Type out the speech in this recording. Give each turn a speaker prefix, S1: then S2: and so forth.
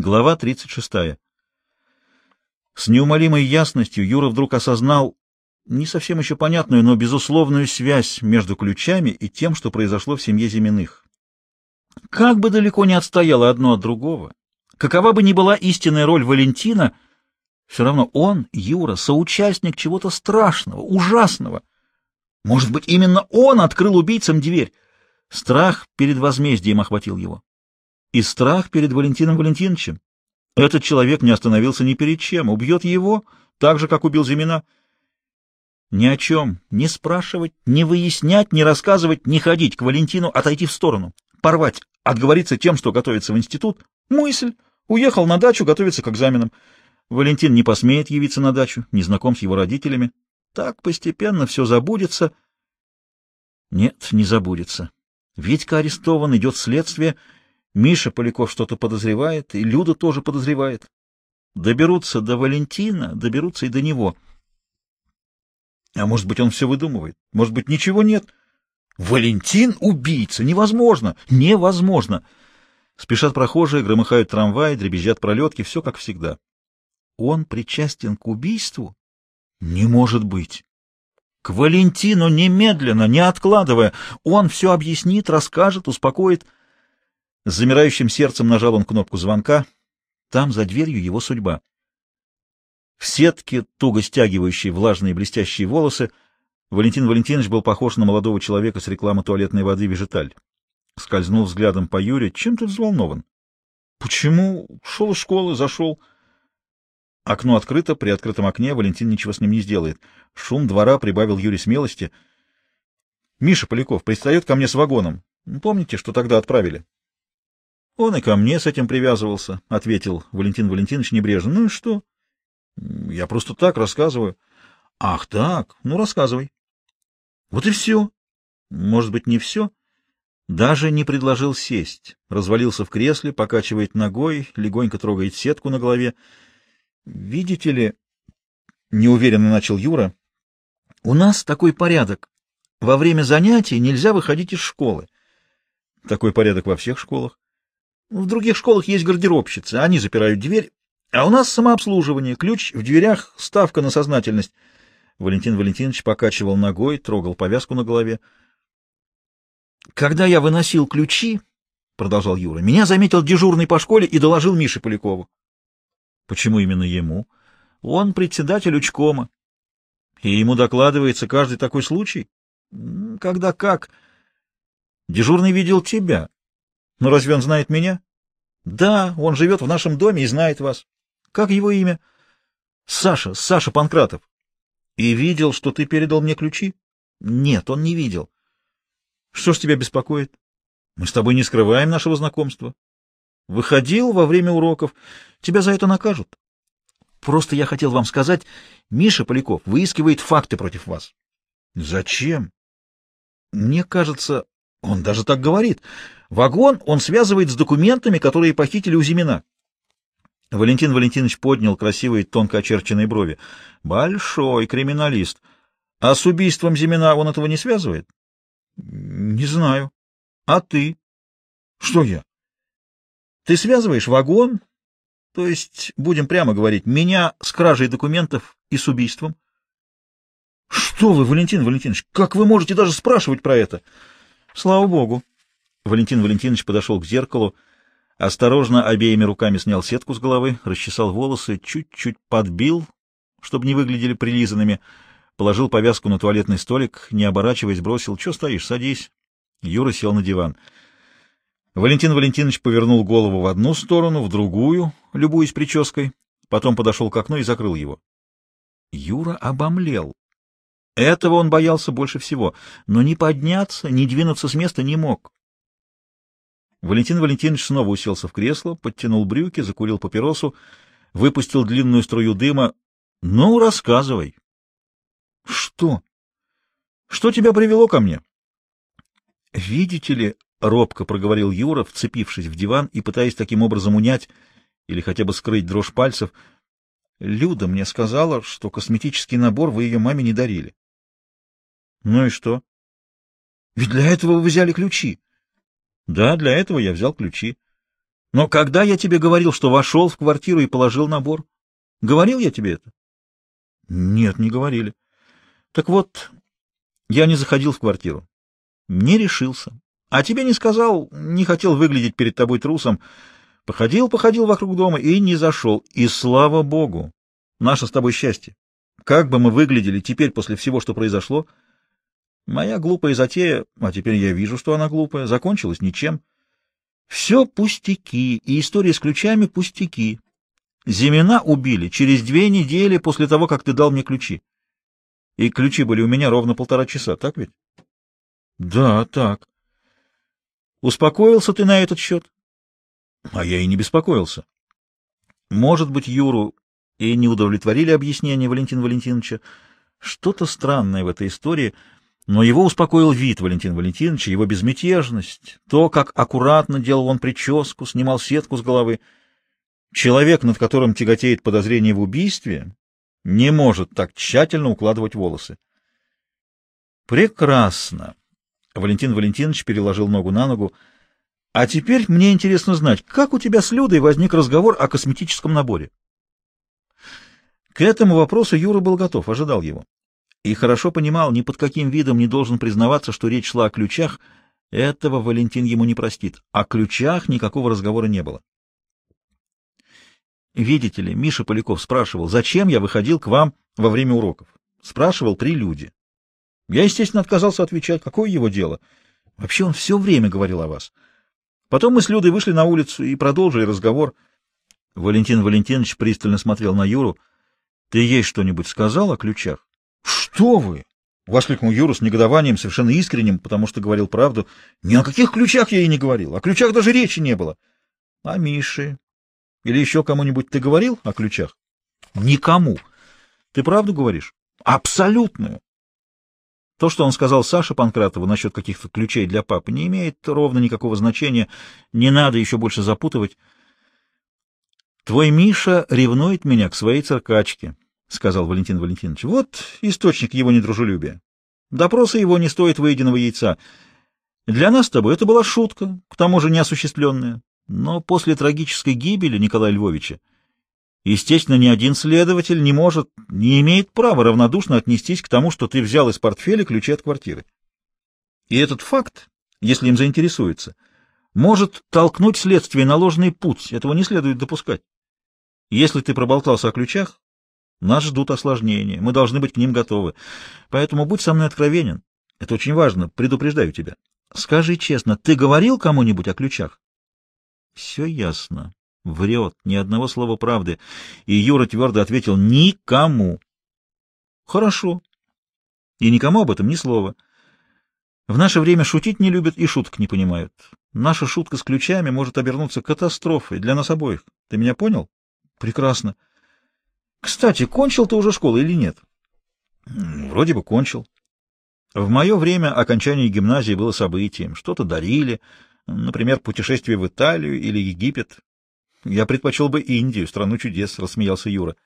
S1: Глава 36. С неумолимой ясностью Юра вдруг осознал не совсем еще понятную, но безусловную связь между ключами и тем, что произошло в семье Зиминых. Как бы далеко не отстояло одно от другого, какова бы ни была истинная роль Валентина, все равно он, Юра, соучастник чего-то страшного, ужасного. Может быть, именно он открыл убийцам дверь. Страх перед возмездием охватил его и страх перед Валентином Валентиновичем. Этот человек не остановился ни перед чем, убьет его, так же, как убил Зимина. Ни о чем не спрашивать, не выяснять, не рассказывать, не ходить к Валентину, отойти в сторону, порвать, отговориться тем, что готовится в институт. Мысль. Уехал на дачу, готовится к экзаменам. Валентин не посмеет явиться на дачу, не знаком с его родителями. Так постепенно все забудется. Нет, не забудется. Витька арестован, идет следствие — Миша Поляков что-то подозревает, и Люда тоже подозревает. Доберутся до Валентина, доберутся и до него. А может быть, он все выдумывает? Может быть, ничего нет? Валентин — убийца! Невозможно! Невозможно! Спешат прохожие, громыхают трамваи, дребезжат пролетки, все как всегда. Он причастен к убийству? Не может быть! К Валентину немедленно, не откладывая. Он все объяснит, расскажет, успокоит — с замирающим сердцем нажал он кнопку звонка. Там, за дверью, его судьба. В сетке, туго стягивающей влажные блестящие волосы, Валентин Валентинович был похож на молодого человека с рекламы туалетной воды «Вежиталь». Скользнул взглядом по Юре. Чем ты взволнован? — Почему? Шел из школы, зашел. Окно открыто, при открытом окне Валентин ничего с ним не сделает. Шум двора прибавил Юре смелости. — Миша Поляков пристает ко мне с вагоном. Помните, что тогда отправили? Он и ко мне с этим привязывался, — ответил Валентин Валентинович небрежно. — Ну и что? — Я просто так рассказываю. — Ах так? Ну, рассказывай. — Вот и все. Может быть, не все? Даже не предложил сесть. Развалился в кресле, покачивает ногой, легонько трогает сетку на голове. — Видите ли, — неуверенно начал Юра, — у нас такой порядок. Во время занятий нельзя выходить из школы. Такой порядок во всех школах. В других школах есть гардеробщицы, они запирают дверь, а у нас самообслуживание, ключ в дверях, ставка на сознательность. Валентин Валентинович покачивал ногой, трогал повязку на голове. Когда я выносил ключи, продолжал Юра, меня заметил дежурный по школе и доложил Мише Полякову. Почему именно ему? Он председатель учкома. И ему докладывается каждый такой случай? Когда как? Дежурный видел тебя. Но разве он знает меня? Да, он живет в нашем доме и знает вас. Как его имя? Саша, Саша Панкратов. И видел, что ты передал мне ключи? Нет, он не видел. Что ж тебя беспокоит? Мы с тобой не скрываем нашего знакомства. Выходил во время уроков. Тебя за это накажут. Просто я хотел вам сказать, Миша Поляков выискивает факты против вас. Зачем? Мне кажется, он даже так говорит. Вагон он связывает с документами, которые похитили у Зимина. Валентин Валентинович поднял красивые тонко очерченные брови. Большой криминалист. А с убийством Зимина он этого не связывает? Не знаю. А ты? Что я? Ты связываешь вагон, то есть, будем прямо говорить, меня с кражей документов и с убийством? Что вы, Валентин Валентинович, как вы можете даже спрашивать про это? Слава богу. Валентин Валентинович подошел к зеркалу, осторожно обеими руками снял сетку с головы, расчесал волосы, чуть-чуть подбил, чтобы не выглядели прилизанными, положил повязку на туалетный столик, не оборачиваясь, бросил. — Че стоишь? Садись. Юра сел на диван. Валентин Валентинович повернул голову в одну сторону, в другую, любуясь прической, потом подошел к окну и закрыл его. Юра обомлел. Этого он боялся больше всего, но ни подняться, ни двинуться с места не мог. Валентин Валентинович снова уселся в кресло, подтянул брюки, закурил папиросу, выпустил длинную струю дыма. — Ну, рассказывай. — Что? Что тебя привело ко мне? — Видите ли, — робко проговорил Юра, вцепившись в диван и пытаясь таким образом унять или хотя бы скрыть дрожь пальцев, — Люда мне сказала, что косметический набор вы ее маме не дарили. — Ну и что? — Ведь для этого вы взяли ключи. Да, для этого я взял ключи. Но когда я тебе говорил, что вошел в квартиру и положил набор? Говорил я тебе это? Нет, не говорили. Так вот, я не заходил в квартиру. Не решился. А тебе не сказал, не хотел выглядеть перед тобой трусом. Походил, походил вокруг дома и не зашел. И слава богу! Наше с тобой счастье. Как бы мы выглядели теперь после всего, что произошло? Моя глупая затея, а теперь я вижу, что она глупая, закончилась ничем. Все пустяки, и история с ключами пустяки. Зимина убили через две недели после того, как ты дал мне ключи. И ключи были у меня ровно полтора часа, так ведь? Да, так. Успокоился ты на этот счет? А я и не беспокоился. Может быть, Юру и не удовлетворили объяснения Валентина Валентиновича. Что-то странное в этой истории, но его успокоил вид Валентина Валентиновича, его безмятежность, то, как аккуратно делал он прическу, снимал сетку с головы. Человек, над которым тяготеет подозрение в убийстве, не может так тщательно укладывать волосы. Прекрасно. Валентин Валентинович переложил ногу на ногу. А теперь мне интересно знать, как у тебя с Людой возник разговор о косметическом наборе? К этому вопросу Юра был готов, ожидал его. И хорошо понимал, ни под каким видом не должен признаваться, что речь шла о ключах. Этого Валентин ему не простит. О ключах никакого разговора не было. Видите ли, Миша Поляков спрашивал, зачем я выходил к вам во время уроков. Спрашивал при люди. Я, естественно, отказался отвечать. Какое его дело? Вообще он все время говорил о вас. Потом мы с Людой вышли на улицу и продолжили разговор. Валентин Валентинович пристально смотрел на Юру. — Ты ей что-нибудь сказал о ключах? — Что вы? — воскликнул Юра с негодованием, совершенно искренним, потому что говорил правду. — Ни о каких ключах я ей не говорил. О ключах даже речи не было. — А Мише? Или еще кому-нибудь ты говорил о ключах? — Никому. — Ты правду говоришь? — Абсолютную. То, что он сказал Саше Панкратову насчет каких-то ключей для папы, не имеет ровно никакого значения. Не надо еще больше запутывать. «Твой Миша ревнует меня к своей циркачке», — сказал Валентин Валентинович. «Вот источник его недружелюбия. Допросы его не стоят выеденного яйца. Для нас с тобой это была шутка, к тому же неосуществленная. Но после трагической гибели Николая Львовича Естественно, ни один следователь не может, не имеет права равнодушно отнестись к тому, что ты взял из портфеля ключи от квартиры. И этот факт, если им заинтересуется, может толкнуть следствие на ложный путь, этого не следует допускать. Если ты проболтался о ключах, нас ждут осложнения, мы должны быть к ним готовы. Поэтому будь со мной откровенен, это очень важно, предупреждаю тебя. Скажи честно, ты говорил кому-нибудь о ключах? Все ясно. Врет, ни одного слова правды. И Юра твердо ответил «никому». Хорошо. И никому об этом ни слова. В наше время шутить не любят и шуток не понимают. Наша шутка с ключами может обернуться катастрофой для нас обоих. Ты меня понял? Прекрасно. Кстати, кончил ты уже школу или нет? Вроде бы кончил. В мое время окончание гимназии было событием. Что-то дарили, например, путешествие в Италию или Египет. Я предпочел бы Индию, страну чудес, — рассмеялся Юра.